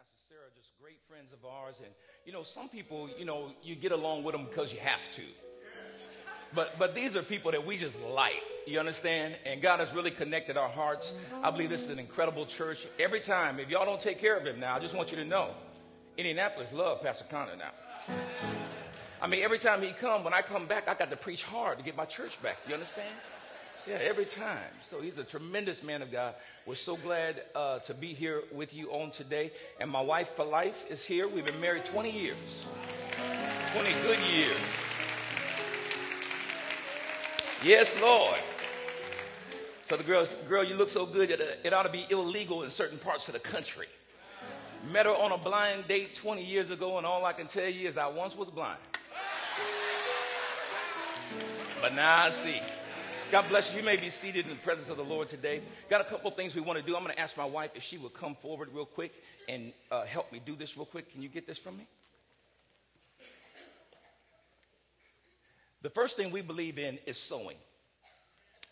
Pastor Sarah just great friends of ours. And, you know, some people, you know, you get along with them because you have to. But, but these are people that we just like. You understand? And God has really connected our hearts. I believe this is an incredible church. Every time, if y'all don't take care of him now, I just want you to know, Indianapolis love Pastor Connor now. I mean, every time he come, when I come back, I got to preach hard to get my church back. You understand? Yeah, every time. So he's a tremendous man of God. We're so glad uh, to be here with you on today. And my wife for life is here. We've been married 20 years. 20 good years. Yes, Lord. So the girl, girl, you look so good, it, it ought to be illegal in certain parts of the country. Met her on a blind date 20 years ago, and all I can tell you is I once was blind. But now I see. God bless you. You may be seated in the presence of the Lord today. Got a couple things we want to do. I'm going to ask my wife if she would come forward real quick and uh, help me do this real quick. Can you get this from me? The first thing we believe in is sowing.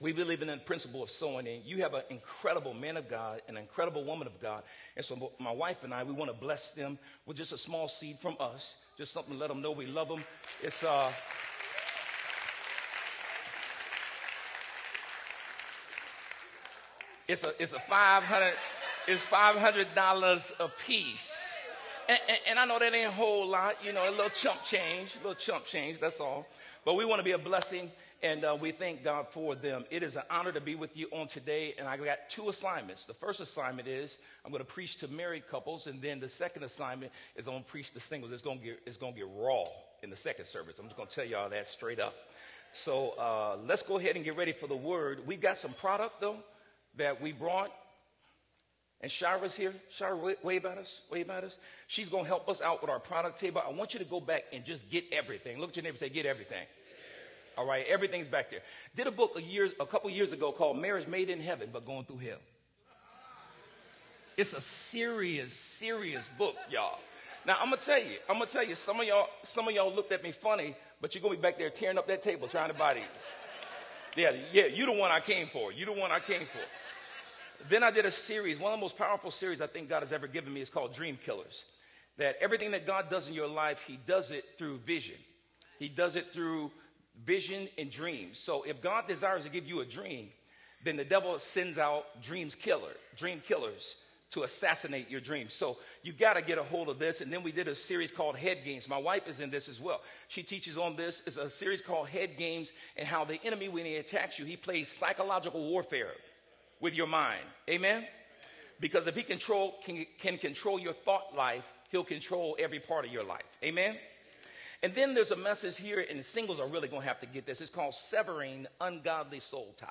We believe in the principle of sowing, and you have an incredible man of God, an incredible woman of God. And so, my wife and I, we want to bless them with just a small seed from us, just something to let them know we love them. It's uh, It's a, it's a 500, it's $500 a piece. And, and, and, I know that ain't a whole lot, you know, a little chump change, a little chump change, that's all. But we want to be a blessing, and uh, we thank God for them. It is an honor to be with you on today, and I got two assignments. The first assignment is I'm going to preach to married couples, and then the second assignment is I'm going to preach to singles. It's going to get, it's going to get raw in the second service. I'm just going to tell y'all that straight up. So uh, let's go ahead and get ready for the word. We've got some product, though that we brought. And Shira's here. Shira, wave at us. Wave at us. She's going to help us out with our product table. I want you to go back and just get everything. Look at your neighbor say, get everything. All right, everything's back there. Did a book a, year, a couple years ago called Marriage Made in Heaven, but Going Through Hell. It's a serious, serious book, y'all. Now I'm gonna tell you, I'm gonna tell you, some of y'all, some of y'all looked at me funny, but you're gonna be back there tearing up that table trying to buy these. Yeah, yeah, you the one I came for. You the one I came for. Then I did a series, one of the most powerful series I think God has ever given me is called Dream Killers. That everything that God does in your life, He does it through vision. He does it through vision and dreams. So if God desires to give you a dream, then the devil sends out dreams killer, dream killers to assassinate your dreams. So you got to get a hold of this. And then we did a series called Head Games. My wife is in this as well. She teaches on this. It's a series called Head Games and how the enemy, when he attacks you, he plays psychological warfare with your mind. Amen? Because if he control, can, can control your thought life, he'll control every part of your life. Amen? And then there's a message here, and the singles are really going to have to get this. It's called Severing Ungodly Soul Ties.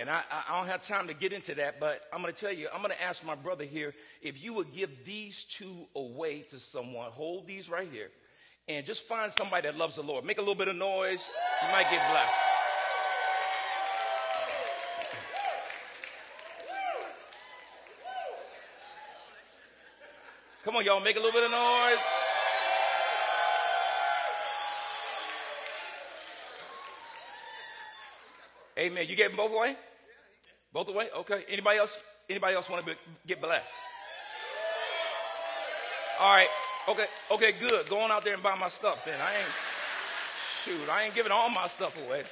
And I, I, don't have time to get into that, but I'm going to tell you, I'm going to ask my brother here if you would give these two away to someone. Hold these right here. And just find somebody that loves the Lord. Make a little bit of noise. You might get blessed. Come on, y'all, make a little bit of noise. Amen. You gave them both away? Both away? Okay. Anybody else? Anybody else want to get blessed? All right. Okay. Okay. Good. Go on out there and buy my stuff. Then I ain't. Shoot, I ain't giving all my stuff away.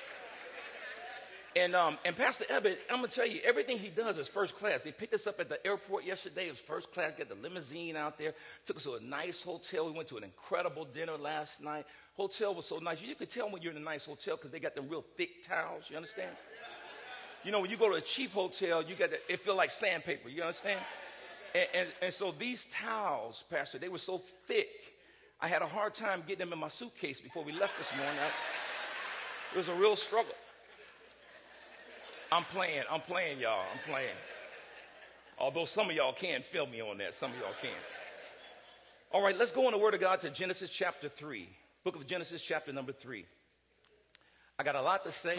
And um, and Pastor Ebbett, I'm gonna tell you, everything he does is first class. They picked us up at the airport yesterday. It was first class. Got the limousine out there. Took us to a nice hotel. We went to an incredible dinner last night. Hotel was so nice. You could tell when you're in a nice hotel because they got them real thick towels. You understand? You know, when you go to a cheap hotel, you the, it feel like sandpaper. You understand? And, and, and so these towels, Pastor, they were so thick. I had a hard time getting them in my suitcase before we left this morning. I, it was a real struggle. I'm playing. I'm playing, y'all. I'm playing. Although some of y'all can feel me on that. Some of y'all can. All right, let's go in the Word of God to Genesis chapter 3. Book of Genesis, chapter number 3. I got a lot to say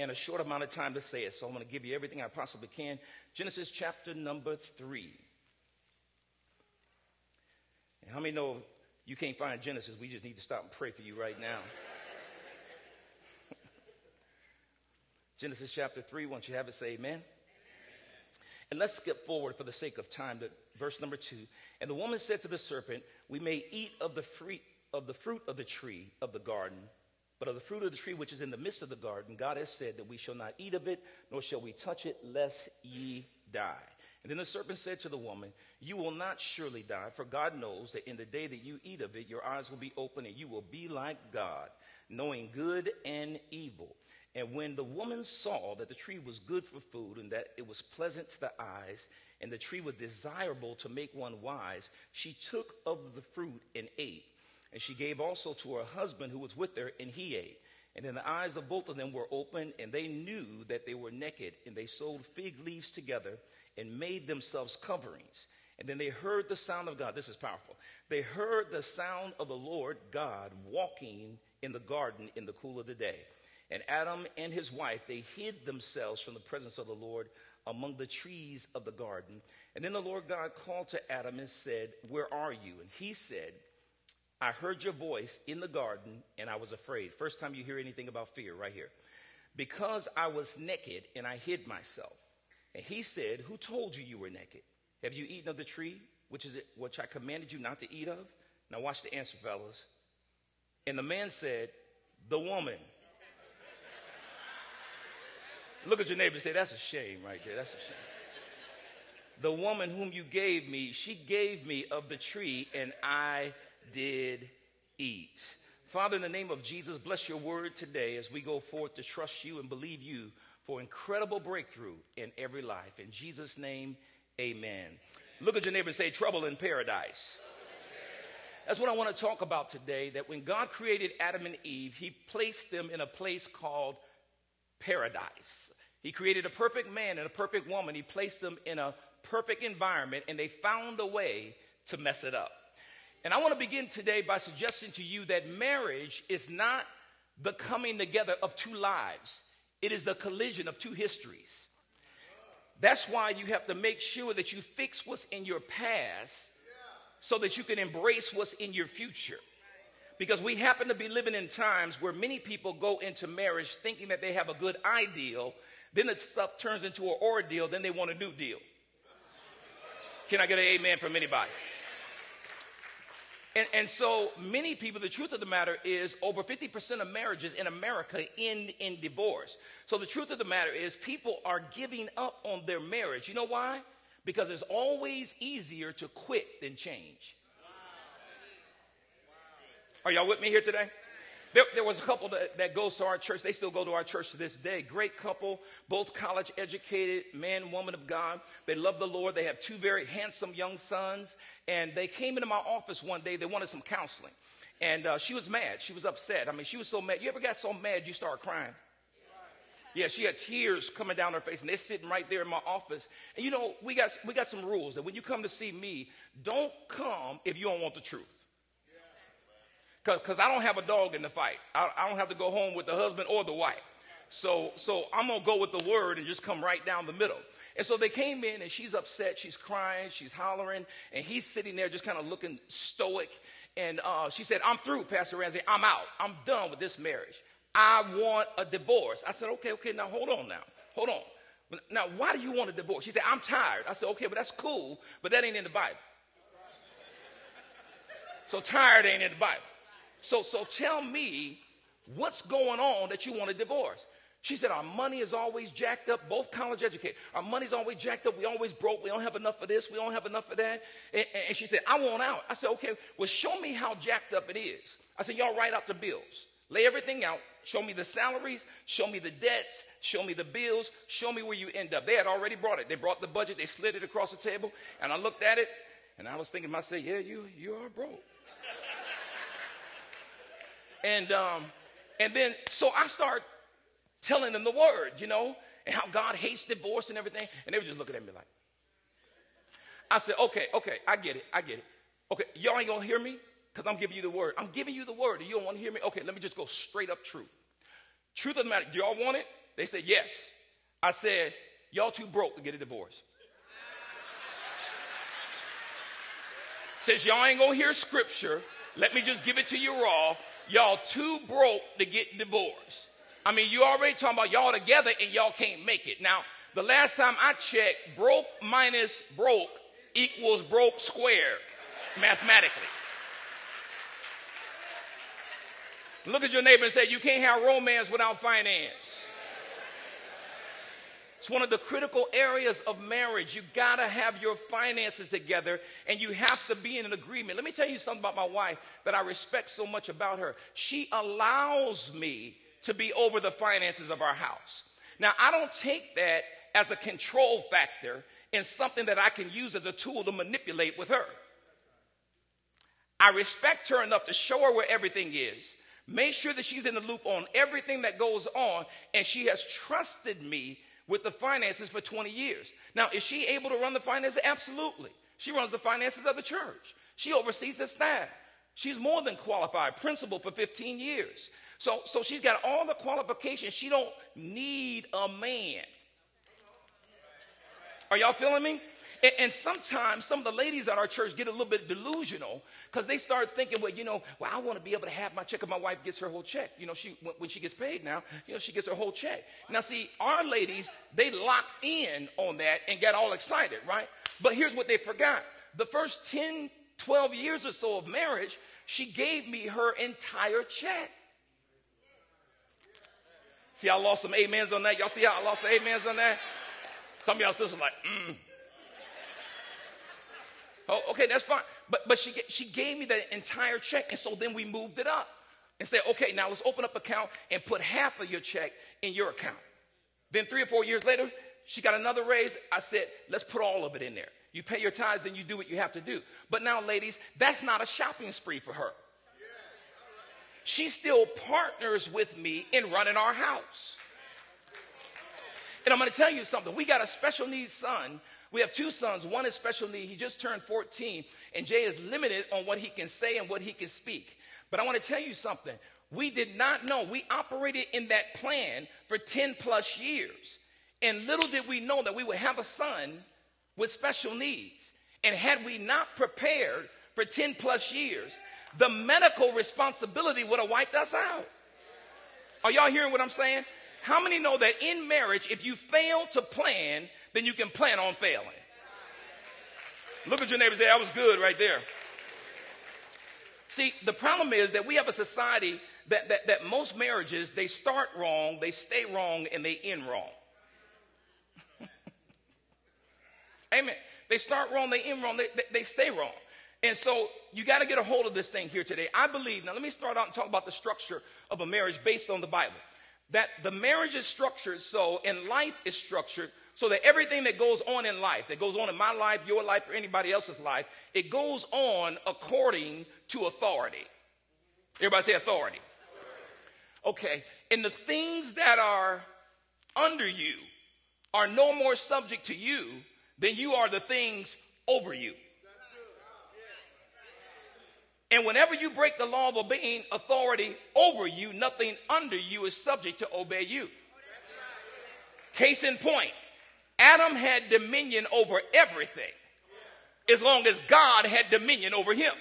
and a short amount of time to say it, so I'm going to give you everything I possibly can. Genesis chapter number 3. And how many know you can't find Genesis? We just need to stop and pray for you right now. Genesis chapter 3, once you have it, say amen. amen. And let's skip forward for the sake of time to verse number two. And the woman said to the serpent, We may eat of the fruit of the fruit of the tree of the garden, but of the fruit of the tree which is in the midst of the garden, God has said that we shall not eat of it, nor shall we touch it, lest ye die. And then the serpent said to the woman, You will not surely die, for God knows that in the day that you eat of it, your eyes will be open, and you will be like God, knowing good and evil. And when the woman saw that the tree was good for food, and that it was pleasant to the eyes, and the tree was desirable to make one wise, she took of the fruit and ate. And she gave also to her husband who was with her, and he ate. And then the eyes of both of them were open, and they knew that they were naked, and they sewed fig leaves together and made themselves coverings. And then they heard the sound of God. This is powerful. They heard the sound of the Lord God walking in the garden in the cool of the day. And Adam and his wife, they hid themselves from the presence of the Lord among the trees of the garden. And then the Lord God called to Adam and said, Where are you? And he said, I heard your voice in the garden and I was afraid. First time you hear anything about fear, right here. Because I was naked and I hid myself. And he said, Who told you you were naked? Have you eaten of the tree, which is it, which I commanded you not to eat of? Now watch the answer, fellas. And the man said, The woman. Look at your neighbor and say, That's a shame right there. That's a shame. The woman whom you gave me, she gave me of the tree, and I did eat. Father, in the name of Jesus, bless your word today as we go forth to trust you and believe you for incredible breakthrough in every life. In Jesus' name, amen. Look at your neighbor and say, Trouble in paradise. That's what I want to talk about today. That when God created Adam and Eve, He placed them in a place called paradise. He created a perfect man and a perfect woman. He placed them in a perfect environment, and they found a way to mess it up. And I want to begin today by suggesting to you that marriage is not the coming together of two lives, it is the collision of two histories. That's why you have to make sure that you fix what's in your past so that you can embrace what's in your future. Because we happen to be living in times where many people go into marriage thinking that they have a good ideal, then the stuff turns into an ordeal, then they want a new deal. Can I get an amen from anybody? And, and, so many people, the truth of the matter is over 50% of marriages in America end in divorce. So the truth of the matter is people are giving up on their marriage. You know why? Because it's always easier to quit than change. Are y'all with me here today? There, there, was a couple that, that goes to our church. They still go to our church to this day. Great couple, both college educated, man, woman of God. They love the Lord. They have two very handsome young sons. And they came into my office one day. They wanted some counseling. And uh, she was mad. She was upset. I mean, she was so mad. You ever got so mad you start crying? Yeah, she had tears coming down her face, and they're sitting right there in my office. And you know, we got we got some rules that when you come to see me, don't come if you don't want the truth. Because I don't have a dog in the fight. I, I don't have to go home with the husband or the wife. So, so I'm going to go with the word and just come right down the middle. And so they came in and she's upset. She's crying. She's hollering. And he's sitting there just kind of looking stoic. And uh, she said, I'm through, Pastor Ramsey. I'm out. I'm done with this marriage. I want a divorce. I said, okay, okay, now hold on now. Hold on. Now, why do you want a divorce? She said, I'm tired. I said, okay, but that's cool, but that ain't in the Bible. So tired ain't in the Bible. So, so tell me what's going on that you want a divorce. She said, Our money is always jacked up, both college educated. Our money's always jacked up. We always broke. We don't have enough of this. We don't have enough of that. And, and she said, I want out. I said, Okay, well, show me how jacked up it is. I said, Y'all write out the bills. Lay everything out. Show me the salaries. Show me the debts. Show me the bills. Show me where you end up. They had already brought it. They brought the budget. They slid it across the table. And I looked at it and I was thinking to myself, Yeah, you, you are broke. And, um, and then, so I start telling them the word, you know, and how God hates divorce and everything. And they were just looking at me like, I said, okay, okay, I get it, I get it. Okay, y'all ain't gonna hear me because I'm giving you the word. I'm giving you the word you don't want to hear me? Okay, let me just go straight up truth. Truth of the matter, do y'all want it? They said, yes. I said, y'all too broke to get a divorce. Since y'all ain't gonna hear scripture, let me just give it to you raw. Y'all too broke to get divorced. I mean, you already talking about y'all together and y'all can't make it. Now, The last time I checked, broke minus broke equals broke square mathematically. Look at your neighbor and say, You can't have romance without finance. It's one of the critical areas of marriage. You gotta have your finances together and you have to be in an agreement. Let me tell you something about my wife that I respect so much about her. She allows me to be over the finances of our house. Now, I don't take that as a control factor and something that I can use as a tool to manipulate with her. I respect her enough to show her where everything is, make sure that she's in the loop on everything that goes on, and she has trusted me with the finances for 20 years. Now, is she able to run the finances? Absolutely. She runs the finances of the church. She oversees the staff. She's more than qualified, principal for 15 years. So, so she's got all the qualifications. She don't need a man. Are y'all feeling me? And, and, sometimes some of the ladies at our church get a little bit delusional because they start thinking, well, you know, well, I want to be able to have my check if my wife gets her whole check. You know, she when, when she gets paid now, you know, she gets her whole check. Now, see, our ladies, they locked in on that and got all excited, right? But here's what they forgot. The first 10, 12 years or so of marriage, she gave me her entire check. See, I lost some amens on that. Y'all see how I lost some amens on that? Some of y'all sisters like, mm. Oh, okay, that's fine. But, but she, she gave me the entire check, and so then we moved it up and said, okay, now let's open up account and put half of your check in your account. Then three or four years later, she got another raise. I said, let's put all of it in there. You pay your tithes, then you do what you have to do. But now, ladies, that's not a shopping spree for her. She still partners with me in running our house. And I'm going to tell you something. We got a special needs son. We have two sons. One is special need. He just turned 14, and Jay is limited on what he can say and what he can speak. But I want to tell you something. We did not know. We operated in that plan for 10 plus years. And little did we know that we would have a son with special needs. And had we not prepared for 10 plus years, the medical responsibility would have wiped us out. Are y'all hearing what I'm saying? How many know that in marriage, if you fail to plan, then you can plan on failing? Look at your neighbor and say, that was good right there. See, the problem is that we have a society that, that, that most marriages, they start wrong, they stay wrong, and they end wrong. Amen. They start wrong, they end wrong, they, they, they stay wrong. And so you got to get a hold of this thing here today. I believe, now let me start out and talk about the structure of a marriage based on the Bible that the marriage is structured so and life is structured so that everything that goes on in life, that goes on in my life, your life, or anybody else's life, it goes on according to authority. Everybody say authority. Okay. And the things that are under you are no more subject to you than you are the things over you. And whenever you break the law of obeying authority over you, nothing under you is subject to obey you. Case in point, Adam had dominion over everything as long as God had dominion over him.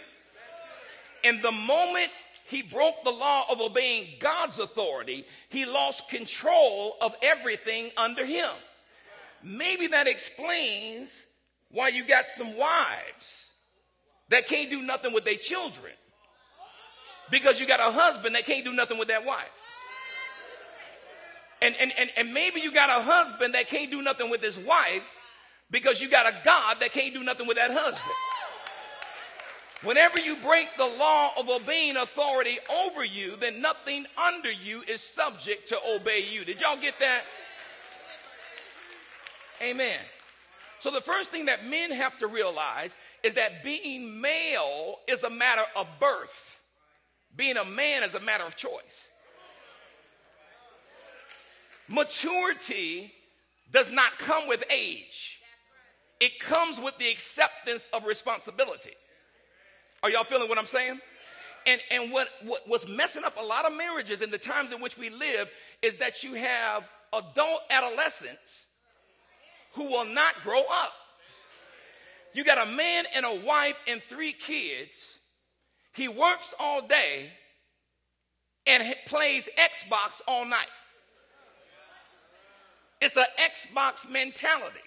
And the moment he broke the law of obeying God's authority, he lost control of everything under him. Maybe that explains why you got some wives that can't do nothing with their children because you got a husband that can't do nothing with that wife. And, and, and, and maybe you got a husband that can't do nothing with his wife because you got a God that can't do nothing with that husband. Whenever you break the law of obeying authority over you, then nothing under you is subject to obey you. Did y'all get that? Amen. So the first thing that men have to realize is that being male is a matter of birth. Being a man is a matter of choice. Maturity does not come with age. It comes with the acceptance of responsibility. Are y'all feeling what I'm saying? And, and what, what was messing up a lot of marriages in the times in which we live is that you have adult adolescents who will not grow up. You got a man and a wife and three kids. He works all day and plays Xbox all night. It's an Xbox mentality.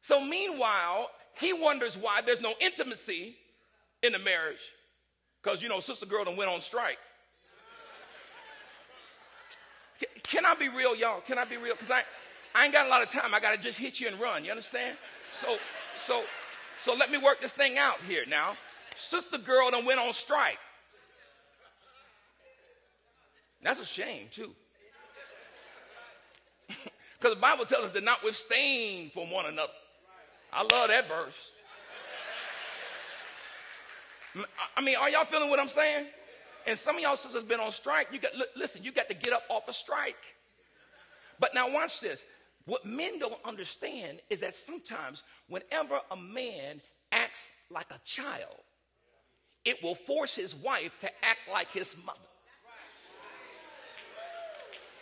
So, meanwhile, he wonders why there's no intimacy in the marriage. Because, you know, sister girl done went on strike. Can I be real, y'all? Can I be real? Because I, I ain't got a lot of time. I got to just hit you and run. You understand? So, so, so let me work this thing out here now. Sister girl done went on strike. That's a shame, too. Because the Bible tells us to not withstand from one another. I love that verse. I mean, are y'all feeling what I'm saying? And some of y'all sisters been on strike. You got listen, you got to get up off a strike. But now watch this. What men don't understand is that sometimes whenever a man acts like a child, it will force his wife to act like his mother.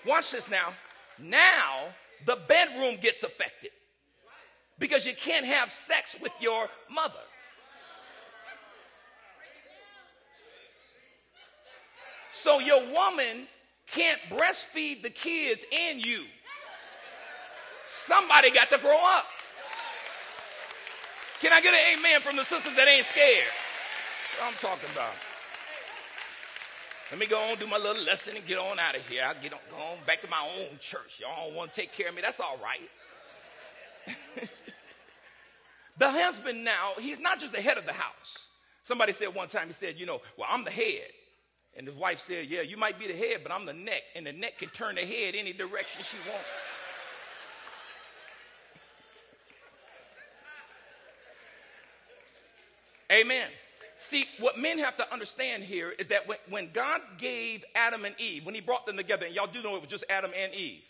Watch this now. Now the bedroom gets affected because you can't have sex with your mother. So your woman can't breastfeed the kids and you. Somebody got to grow up. Can I get an amen from the sisters that ain't scared? What I'm talking about. Let me go on, do my little lesson and get on out of here. I'll get on, go on back to my own church. Y'all don't want to take care of me. That's all right. the husband now, he's not just the head of the house. Somebody said one time, he said, you know, well, I'm the head. And his wife said, Yeah, you might be the head, but I'm the neck, and the neck can turn the head any direction she wants. Amen. See, what men have to understand here is that when, when, God gave Adam and Eve, when he brought them together, and y'all do know it was just Adam and Eve.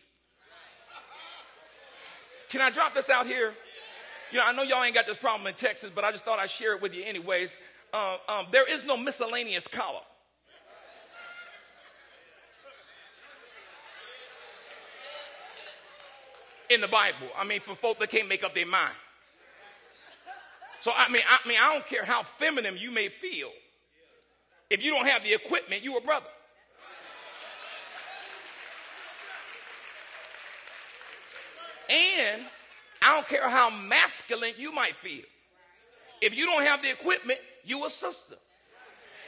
Can I drop this out here? You know, I know y'all ain't got this problem in Texas, but I just thought I'd share it with you anyways. Uh, um, there is no miscellaneous collar. in the Bible. I mean, for folk that can't make up their mind. So I mean, I mean, I don't care how feminine you may feel. If you don't have the equipment, you a brother. And I don't care how masculine you might feel. If you don't have the equipment, you a sister.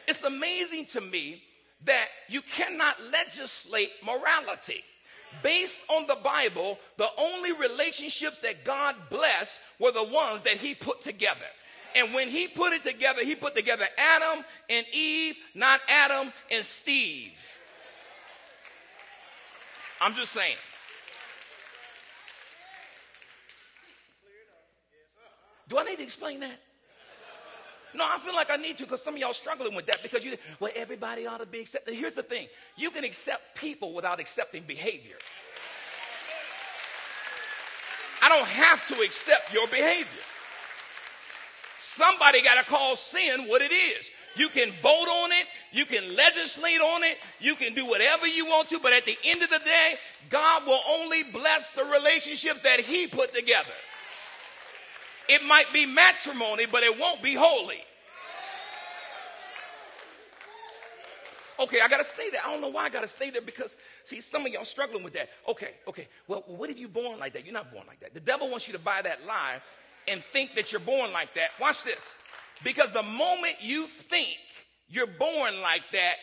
It's amazing to me that you cannot legislate morality based on the Bible, the only relationships that God blessed were the ones that He put together. And when He put it together, He put together Adam and Eve, not Adam and Steve. I'm just saying. Do I need to explain that? No, I feel like I need to because some of y'all struggling with that because you, well, everybody ought to be accepted. Here's the thing you can accept people without accepting behavior. I don't have to accept your behavior. Somebody got to call sin what it is. You can vote on it, you can legislate on it, you can do whatever you want to, but at the end of the day, God will only bless the relationships that He put together. It might be matrimony, but it won't be holy. Okay, I got to stay there. I don't know why I got to stay there because, see, some of y'all struggling with that. Okay, okay. Well, what if you born like that? You're not born like that. The devil wants you to buy that lie and think that you're born like that. Watch this. Because the moment you think you're born like that,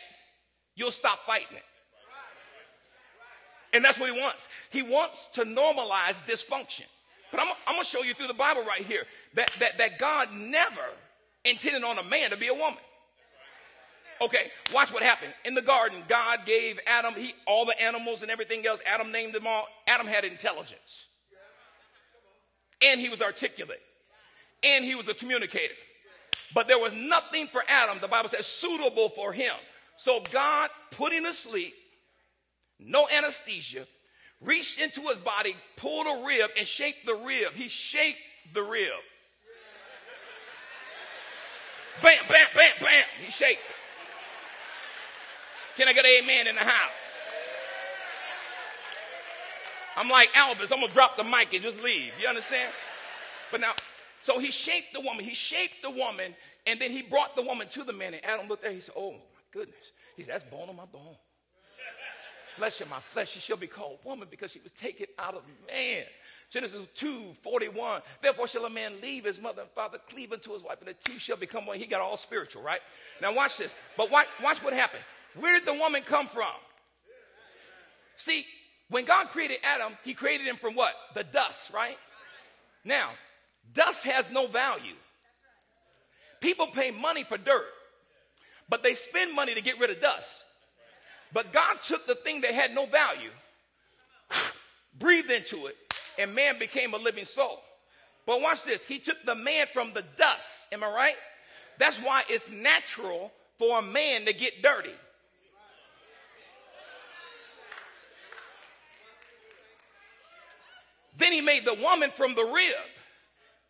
you'll stop fighting it. And that's what he wants. He wants to normalize dysfunction. But I'm, I'm going to show you through the Bible right here that, that, that God never intended on a man to be a woman. Okay, watch what happened. In the garden, God gave Adam he, all the animals and everything else. Adam named them all. Adam had intelligence. And he was articulate. And he was a communicator. But there was nothing for Adam, the Bible says, suitable for him. So God put him to sleep, no anesthesia, reached into his body, pulled a rib, and shaped the rib. He shaped the rib. Bam, bam, bam, bam. He shaped it. Can I get an amen in the house? I'm like Elvis, I'm gonna drop the mic and just leave. You understand? But now, so he shaped the woman, he shaped the woman, and then he brought the woman to the man. And Adam looked there, he said, Oh my goodness. He said, That's bone on my bone. Flesh of my flesh. She shall be called woman because she was taken out of man. Genesis 2 41. Therefore shall a man leave his mother and father, cleave unto his wife, and the two shall become one. He got all spiritual, right? Now watch this. But watch, watch what happened. Where did the woman come from? See, when God created Adam, he created him from what? The dust, right? Now, dust has no value. People pay money for dirt, but they spend money to get rid of dust. But God took the thing that had no value, breathed into it, and man became a living soul. But watch this. He took the man from the dust. Am I right? That's why it's natural for a man to get dirty. Then he made the woman from the rib.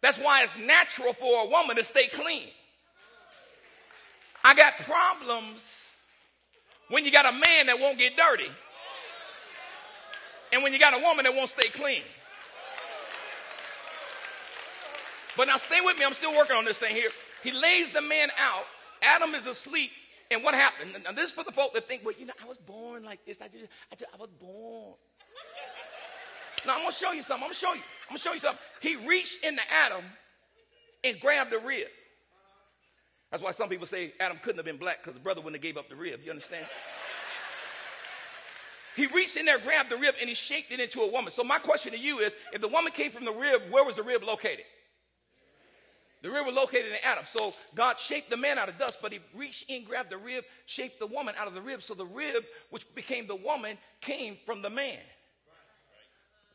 That's why it's natural for a woman to stay clean. I got problems when you got a man that won't get dirty and when you got a woman that won't stay clean. But now stay with me. I'm still working on this thing here. He lays the man out. Adam is asleep. And what happened? Now this is for the folk that think, well, you know, I was born like this. I just, I just, I was born. Now I'm gonna show you something. I'm gonna show you. I'm gonna show you something. He reached into Adam and grabbed the rib. That's why some people say Adam couldn't have been black because the brother wouldn't have gave up the rib. You understand? he reached in there, grabbed the rib, and he shaped it into a woman. So my question to you is, if the woman came from the rib, where was the rib located? The rib was located in Adam. So God shaped the man out of dust, but he reached in, grabbed the rib, shaped the woman out of the rib. So the rib, which became the woman, came from the man.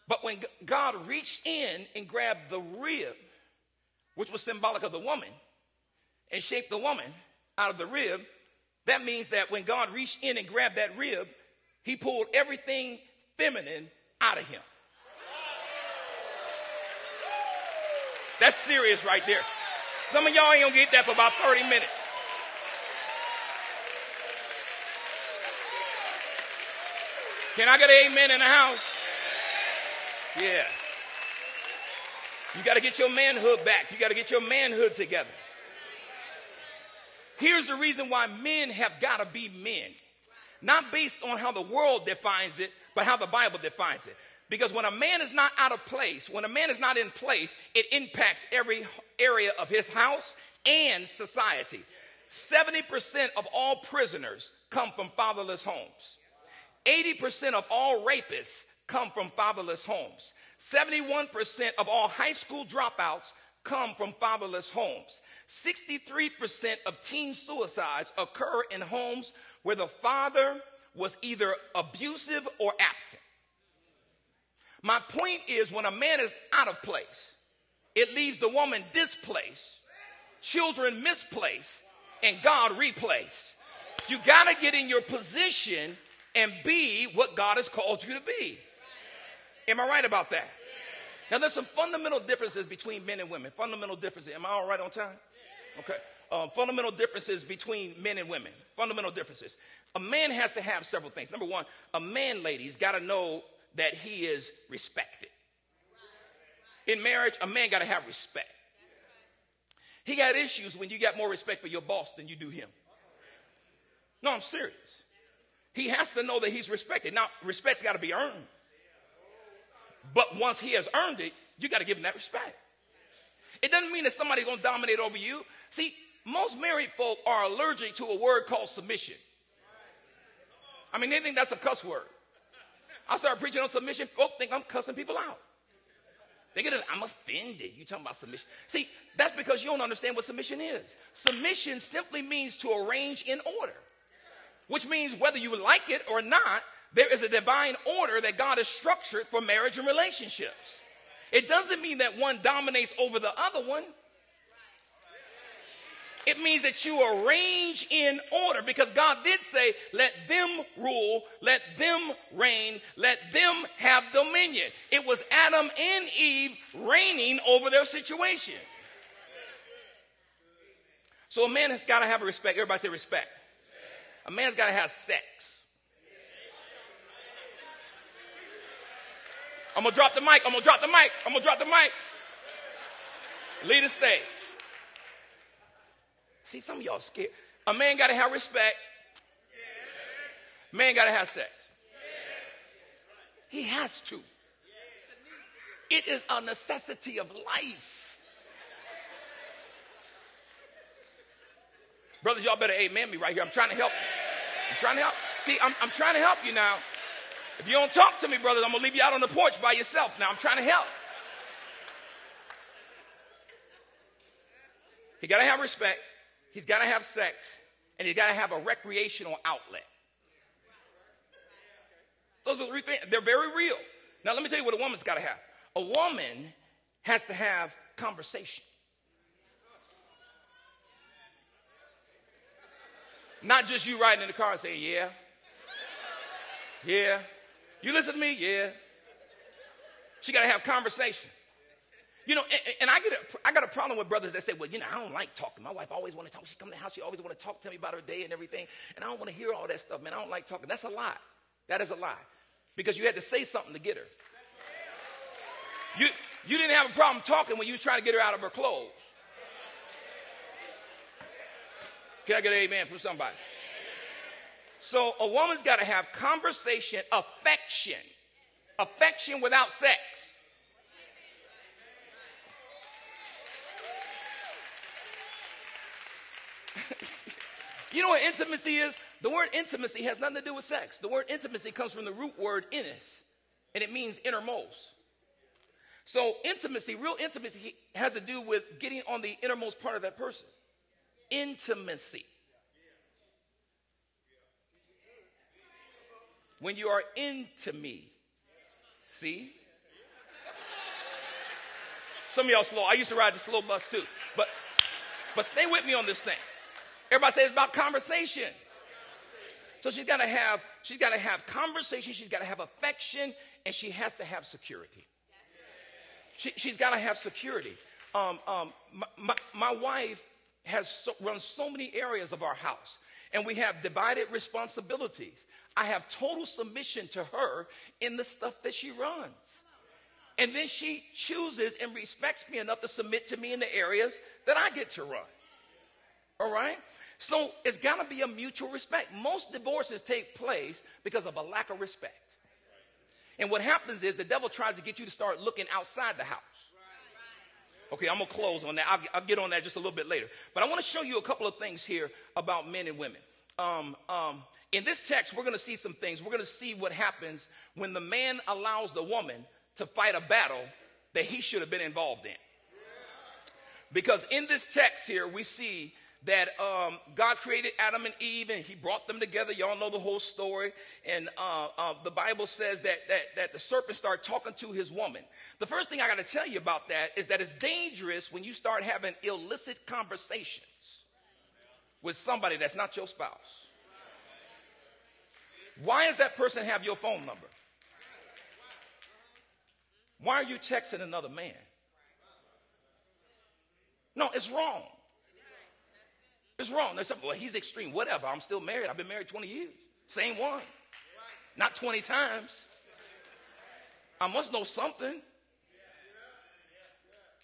But when God reached in and grabbed the rib, which was symbolic of the woman, and shaped the woman out of the rib, that means that when God reached in and grabbed that rib, he pulled everything feminine out of him. That's serious right there. Some of y'all ain't gonna get that for about 30 minutes. Can I get an amen in the house? Yeah. You got to get your manhood back. You got to get your manhood together. Here's the reason why men have got to be men. Not based on how the world defines it, but how the Bible defines it. Because when a man is not out of place, when a man is not in place, it impacts every area of his house and society. 70% of all prisoners come from fatherless homes. 80% of all rapists come from fatherless homes. 71% of all high school dropouts come from fatherless homes. 63% of teen suicides occur in homes where the father was either abusive or absent. My point is when a man is out of place, it leaves the woman displaced, children misplaced, and God replaced. You got to get in your position and be what God has called you to be. Am I right about that? Now, there's some fundamental differences between men and women. Fundamental differences. Am I all right on time? Okay. Um, fundamental differences between men and women. Fundamental differences. A man has to have several things. Number one, a man, ladies, got to know that he is respected. In marriage, a man got to have respect. He got issues when you got more respect for your boss than you do him. No, I'm serious. He has to know that he's respected. Now, respect's got to be earned. But once he has earned it, you got to give him that respect. It doesn't mean that somebody's going to dominate over you. See, most married folk are allergic to a word called submission. I mean, they think that's a cuss word. I start preaching on submission, folk think I'm cussing people out. They get it, I'm offended. You talking about submission. See, that's because you don't understand what submission is. Submission simply means to arrange in order, which means whether you like it or not, there is a divine order that God has structured for marriage and relationships. It doesn't mean that one dominates over the other one. It means that you arrange in order because God did say, let them rule, let them reign, let them have dominion. It was Adam and Eve reigning over their situation. So a man has got to have a respect. Everybody say respect. A man's got to have sex. I'm gonna drop the mic. I'm gonna drop the mic. I'm gonna drop the mic. Lead the stage. See, some of y'all scared. A man gotta have respect. Man gotta have sex. He has to. It is a necessity of life. Brothers, y'all better amen me right here. I'm trying to help you. I'm trying to help. See, I'm, I'm trying to help you now. If you don't talk to me, brothers, I'm going to leave you out on the porch by yourself. Now, I'm trying to help. He got to have respect. He's got to have sex. And he's got to have a recreational outlet. Those are three things. They're very real. Now, let me tell you what a woman's got to have. A woman has to have conversation. Not just you riding in the car saying, yeah, yeah. You listen to me? Yeah. She got to have conversation. You know, and, and, I get a, I got a problem with brothers that say, well, you know, I don't like talking. My wife always want to talk. She come to the house, she always want to talk to me about her day and everything. And I don't want to hear all that stuff, man. I don't like talking. That's a lie. That is a lie. Because you had to say something to get her. You, you didn't have a problem talking when you was trying to get her out of her clothes. Can I get an amen from somebody? So a woman's got to have conversation, affection, affection without sex. you know what intimacy is? The word intimacy has nothing to do with sex. The word intimacy comes from the root word innis, and it means innermost. So, intimacy, real intimacy, has to do with getting on the innermost part of that person. Intimacy. When you are into me, see? Some of y'all slow. I used to ride the slow bus too. But but stay with me on this thing. Everybody says it's about conversation. So she's got to have she's got to have conversation, she's got to have affection, and she has to have security. She, has got to have security. Um, um, my, my, my, wife has so, runs so many areas of our house, and we have divided responsibilities. I have total submission to her in the stuff that she runs. And then she chooses and respects me enough to submit to me in the areas that I get to run. All right? So it's got to be a mutual respect. Most divorces take place because of a lack of respect. And what happens is the devil tries to get you to start looking outside the house. Okay, I'm going to close on that. I'll, I'll, get on that just a little bit later. But I want to show you a couple of things here about men and women. Um, um, in this text, we're going to see some things. We're going to see what happens when the man allows the woman to fight a battle that he should have been involved in. Because in this text here, we see that um, God created Adam and Eve and he brought them together. Y'all know the whole story. And uh, uh, the Bible says that, that, that the serpent started talking to his woman. The first thing I got to tell you about that is that it's dangerous when you start having illicit conversations with somebody that's not your spouse. Why does that person have your phone number? Why are you texting another man? No, it's wrong. It's wrong. There's something, well, he's extreme. Whatever. I'm still married. I've been married 20 years. Same one. Not 20 times. I must know something.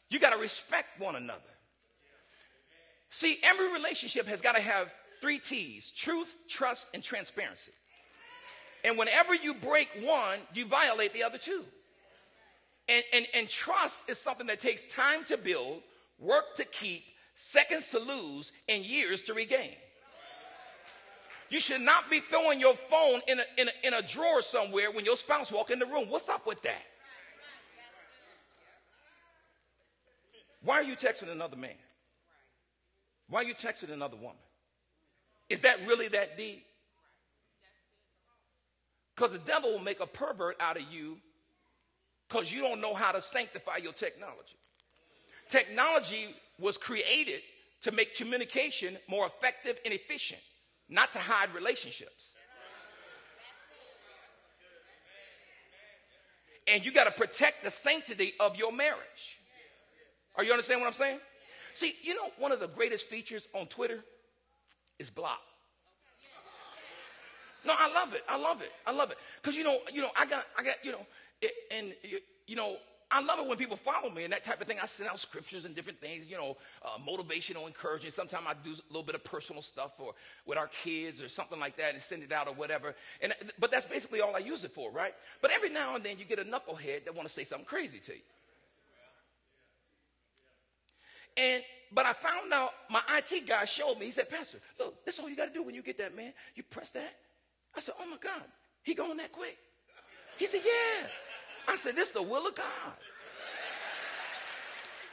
You got to respect one another. See, every relationship has got to have three T's truth, trust, and transparency. And whenever you break one, you violate the other two. And, and, and trust is something that takes time to build, work to keep, seconds to lose, and years to regain. You should not be throwing your phone in a, in a, in a drawer somewhere when your spouse walk in the room. What's up with that? Why are you texting another man? Why are you texting another woman? Is that really that deep? Because the devil will make a pervert out of you because you don't know how to sanctify your technology. Technology was created to make communication more effective and efficient, not to hide relationships. And you got to protect the sanctity of your marriage. Are you understand what I'm saying? See, you know, one of the greatest features on Twitter is block. No, I love it. I love it. I love it. Because you know, you know, I got, I got, you know, it, and you know, I love it when people follow me and that type of thing. I send out scriptures and different things, you know, uh, motivational, encouraging. Sometimes I do a little bit of personal stuff or with our kids or something like that and send it out or whatever. And, but that's basically all I use it for, right? But every now and then you get a knucklehead that want to say something crazy to you. And but I found out my IT guy showed me. He said, Pastor, look, this is all you got to do when you get that, man. You press that. I said, Oh my God, he going that quick? He said, Yeah. I said, this is the will of God.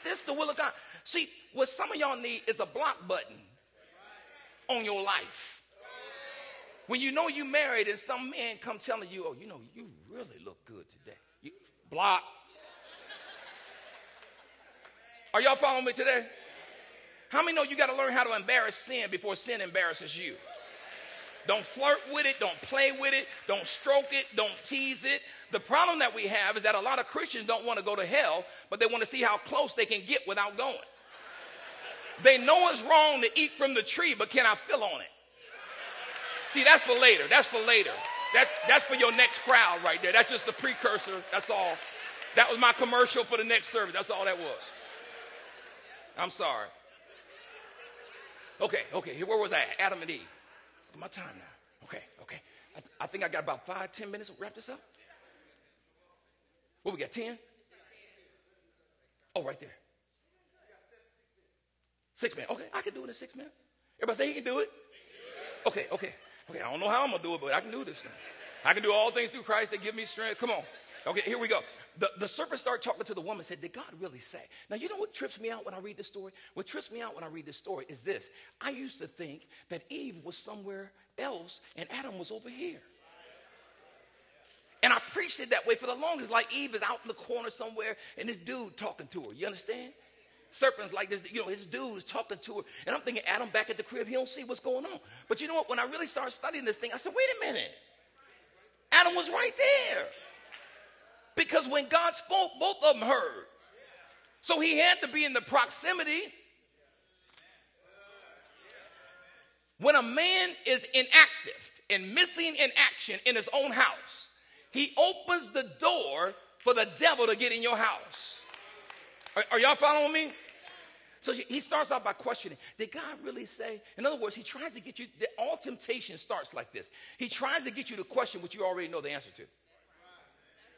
This is the will of God. See, what some of y'all need is a block button on your life. When you know you married and some man come telling you, oh, you know, you really look good today. You, block. Are y'all following me today? How many know you got to learn how to embarrass sin before sin embarrasses you? Don't flirt with it. Don't play with it. Don't stroke it. Don't tease it. The problem that we have is that a lot of Christians don't want to go to hell, but they want to see how close they can get without going. They know it's wrong to eat from the tree, but can I fill on it? See, that's for later. That's for later. That, that's for your next crowd right there. That's just the precursor. That's all. That was my commercial for the next service. That's all that was. I'm sorry. Okay, okay. Where was I? Adam and Eve. My time now. Okay, okay. I, th- I think I got about five, ten minutes to wrap this up. What we got? Ten? Oh, right there. Six minutes. Okay, I can do it in six minutes. Everybody say he can do it. Okay, okay, okay. I don't know how I'm gonna do it, but I can do this. Thing. I can do all things through Christ that give me strength. Come on. Okay, here we go. The, the serpent started talking to the woman said, Did God really say? Now, you know what trips me out when I read this story? What trips me out when I read this story is this. I used to think that Eve was somewhere else and Adam was over here. And I preached it that way for the longest, like Eve is out in the corner somewhere and this dude talking to her. You understand? Serpent's like this, you know, his dude's talking to her. And I'm thinking, Adam back at the crib, he don't see what's going on. But you know what? When I really started studying this thing, I said, wait a minute. Adam was right there. Because when God spoke, both of them heard. So he had to be in the proximity. When a man is inactive and missing in action in his own house, he opens the door for the devil to get in your house. Are, are y'all following me? So he starts out by questioning, did God really say? In other words, he tries to get you, all temptation starts like this. He tries to get you to question what you already know the answer to.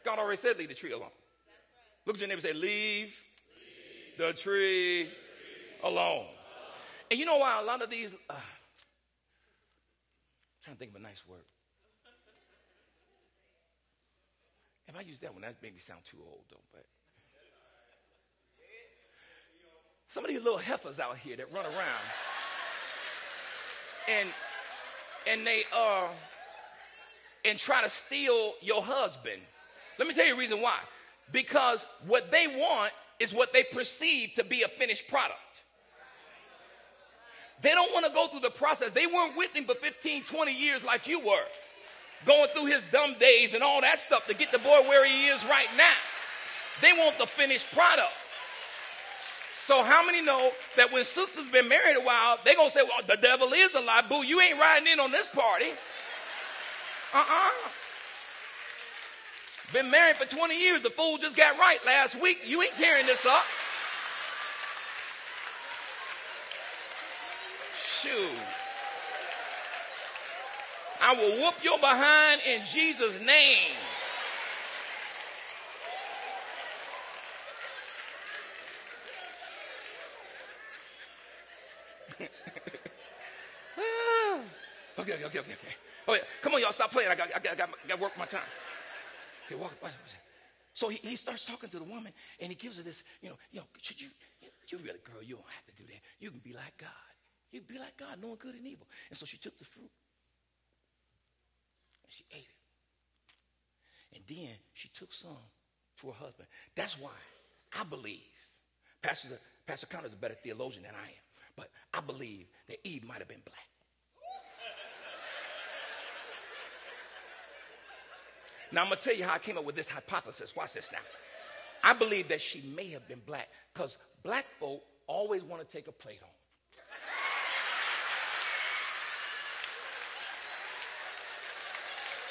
God already said, leave the tree alone. Look at your neighbor and say, leave, leave the, tree the tree alone. And you know why a lot of these, uh, trying to think of a nice word. If I use that one, that made me sound too old, though. But some of these little heifers out here that run around and and they uh and try to steal your husband let me tell you the reason why. Because what they want is what they perceive to be a finished product. They don't want to go through the process. They weren't with him for 15, 20 years like you were. Going through his dumb days and all that stuff to get the boy where he is right now. They want the finished product. So how many know that when sisters been married a while, they gonna say, well, the devil is a lie. Boo, you ain't riding in on this party. Uh-uh. Been married for 20 years. The fool just got right last week. You ain't tearing this up. Shoot. I will whoop your behind in Jesus' name. okay, okay, okay, okay. Oh yeah, come on, y'all, stop playing. I got, I got, I got, I got work my time. Okay, walk, watch, watch. So he, he starts talking to the woman and he gives her this, you know, you know, should you, you really, girl, you don't have to do that. You can be like God. You can be like God, knowing good and evil. And so she took the fruit and she ate it. And then she took some to her husband. That's why I believe, Pastor, Pastor Connor's a better theologian than I am, but I believe that Eve might have been black. Now, I'm going to tell you how I came up with this hypothesis. Watch this now. I believe that she may have been black because black folk always want to take a plate home.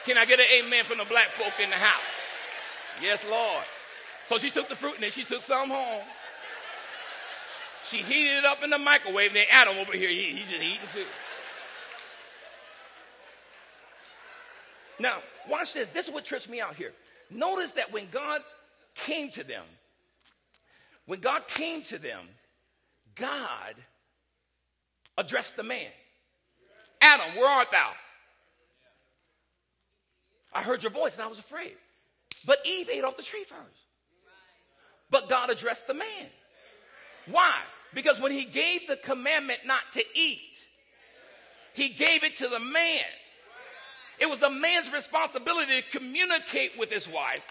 Can I get an amen from the black folk in the house? Yes, Lord. So she took the fruit and then she took some home. She heated it up in the microwave. And then Adam over here, he, he just eating too. Now, watch this. This is what trips me out here. Notice that when God came to them, when God came to them, God addressed the man. Adam, where art thou? I heard your voice and I was afraid. But Eve ate off the tree first. But God addressed the man. Why? Because when he gave the commandment not to eat, he gave it to the man. It was the man's responsibility to communicate with his wife.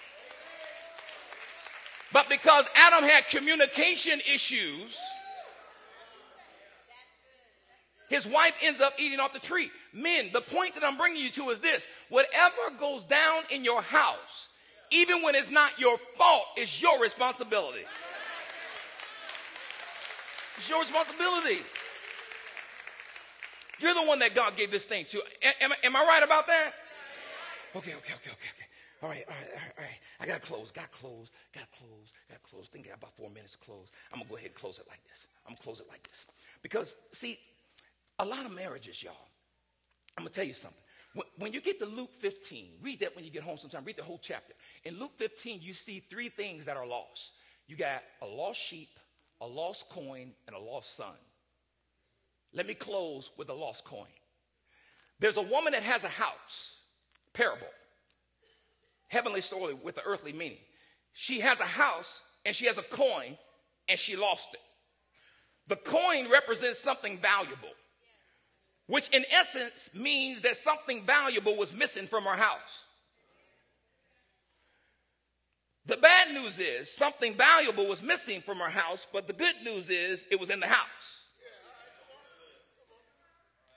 But because Adam had communication issues, his wife ends up eating off the tree. Men, the point that I'm bringing you to is this whatever goes down in your house, even when it's not your fault, is your responsibility. It's your responsibility. You're the one that God gave this thing to. Am, am I right about that? Okay, okay, okay, okay, okay. All right, all right, all right. I got to close, got to close, got to close, got to close. Think I got about four minutes to close. I'm going to go ahead and close it like this. I'm going to close it like this. Because, see, a lot of marriages, y'all, I'm going to tell you something. When, when you get to Luke 15, read that when you get home sometime, read the whole chapter. In Luke 15, you see three things that are lost. You got a lost sheep, a lost coin, and a lost son. Let me close with a lost coin. There's a woman that has a house, parable, heavenly story with the earthly meaning. She has a house and she has a coin and she lost it. The coin represents something valuable which in essence means that something valuable was missing from her house. The bad news is something valuable was missing from her house, but the good news is it was in the house.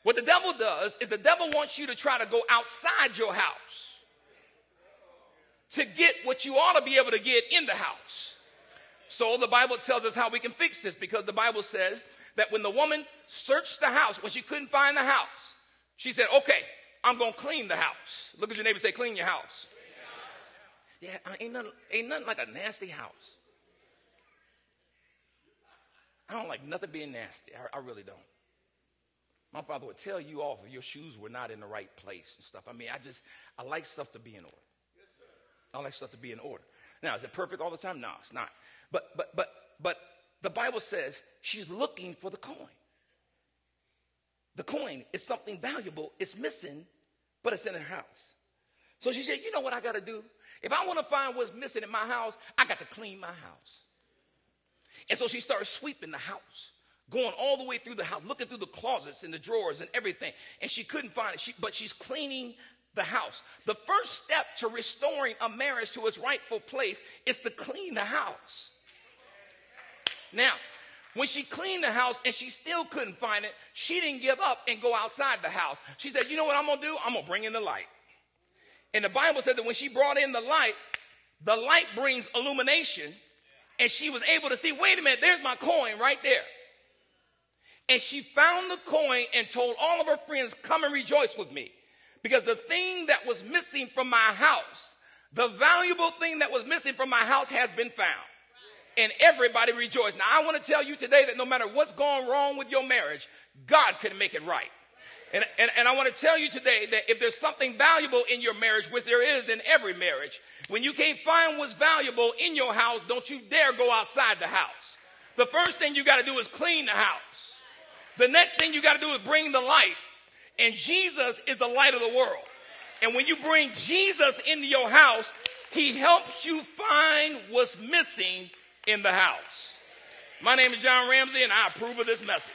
What the devil does is the devil wants you to try to go outside your house to get what you ought to be able to get in the house. So the Bible tells us how we can fix this because the Bible says that when the woman searched the house, when she couldn't find the house, she said, okay, I'm going to clean the house. Look at your neighbor say, clean your house. Yeah, ain't nothing, ain't nothing like a nasty house. I don't like nothing being nasty. I, I really don't. My father would tell you off if your shoes were not in the right place and stuff. I mean, I just, I like stuff to be in order. Yes, I like stuff to be in order. Now, is it perfect all the time? No, it's not. But, but, but, but the Bible says she's looking for the coin. The coin is something valuable. It's missing, but it's in her house. So she said, You know what I got to do? If I want to find what's missing in my house, I got to clean my house. And so she started sweeping the house, going all the way through the house, looking through the closets and the drawers and everything. And she couldn't find it. She, but she's cleaning the house. The first step to restoring a marriage to its rightful place is to clean the house. Now, when she cleaned the house and she still couldn't find it, she didn't give up and go outside the house. She said, You know what I'm going to do? I'm going to bring in the light. And the Bible said that when she brought in the light, the light brings illumination. And she was able to see, wait a minute, there's my coin right there. And she found the coin and told all of her friends, Come and rejoice with me. Because the thing that was missing from my house, the valuable thing that was missing from my house has been found and everybody rejoiced. Now, I want to tell you today that no matter what's gone wrong with your marriage, God can make it right. And, and, and I want to tell you today that if there's something valuable in your marriage, which there is in every marriage, when you can't find what's valuable in your house, don't you dare go outside the house. The first thing you got to do is clean the house. The next thing you got to do is bring the light. And Jesus is the light of the world. And when you bring Jesus into your house, he helps you find what's missing in the house. My name is John Ramsey, and I approve of this message.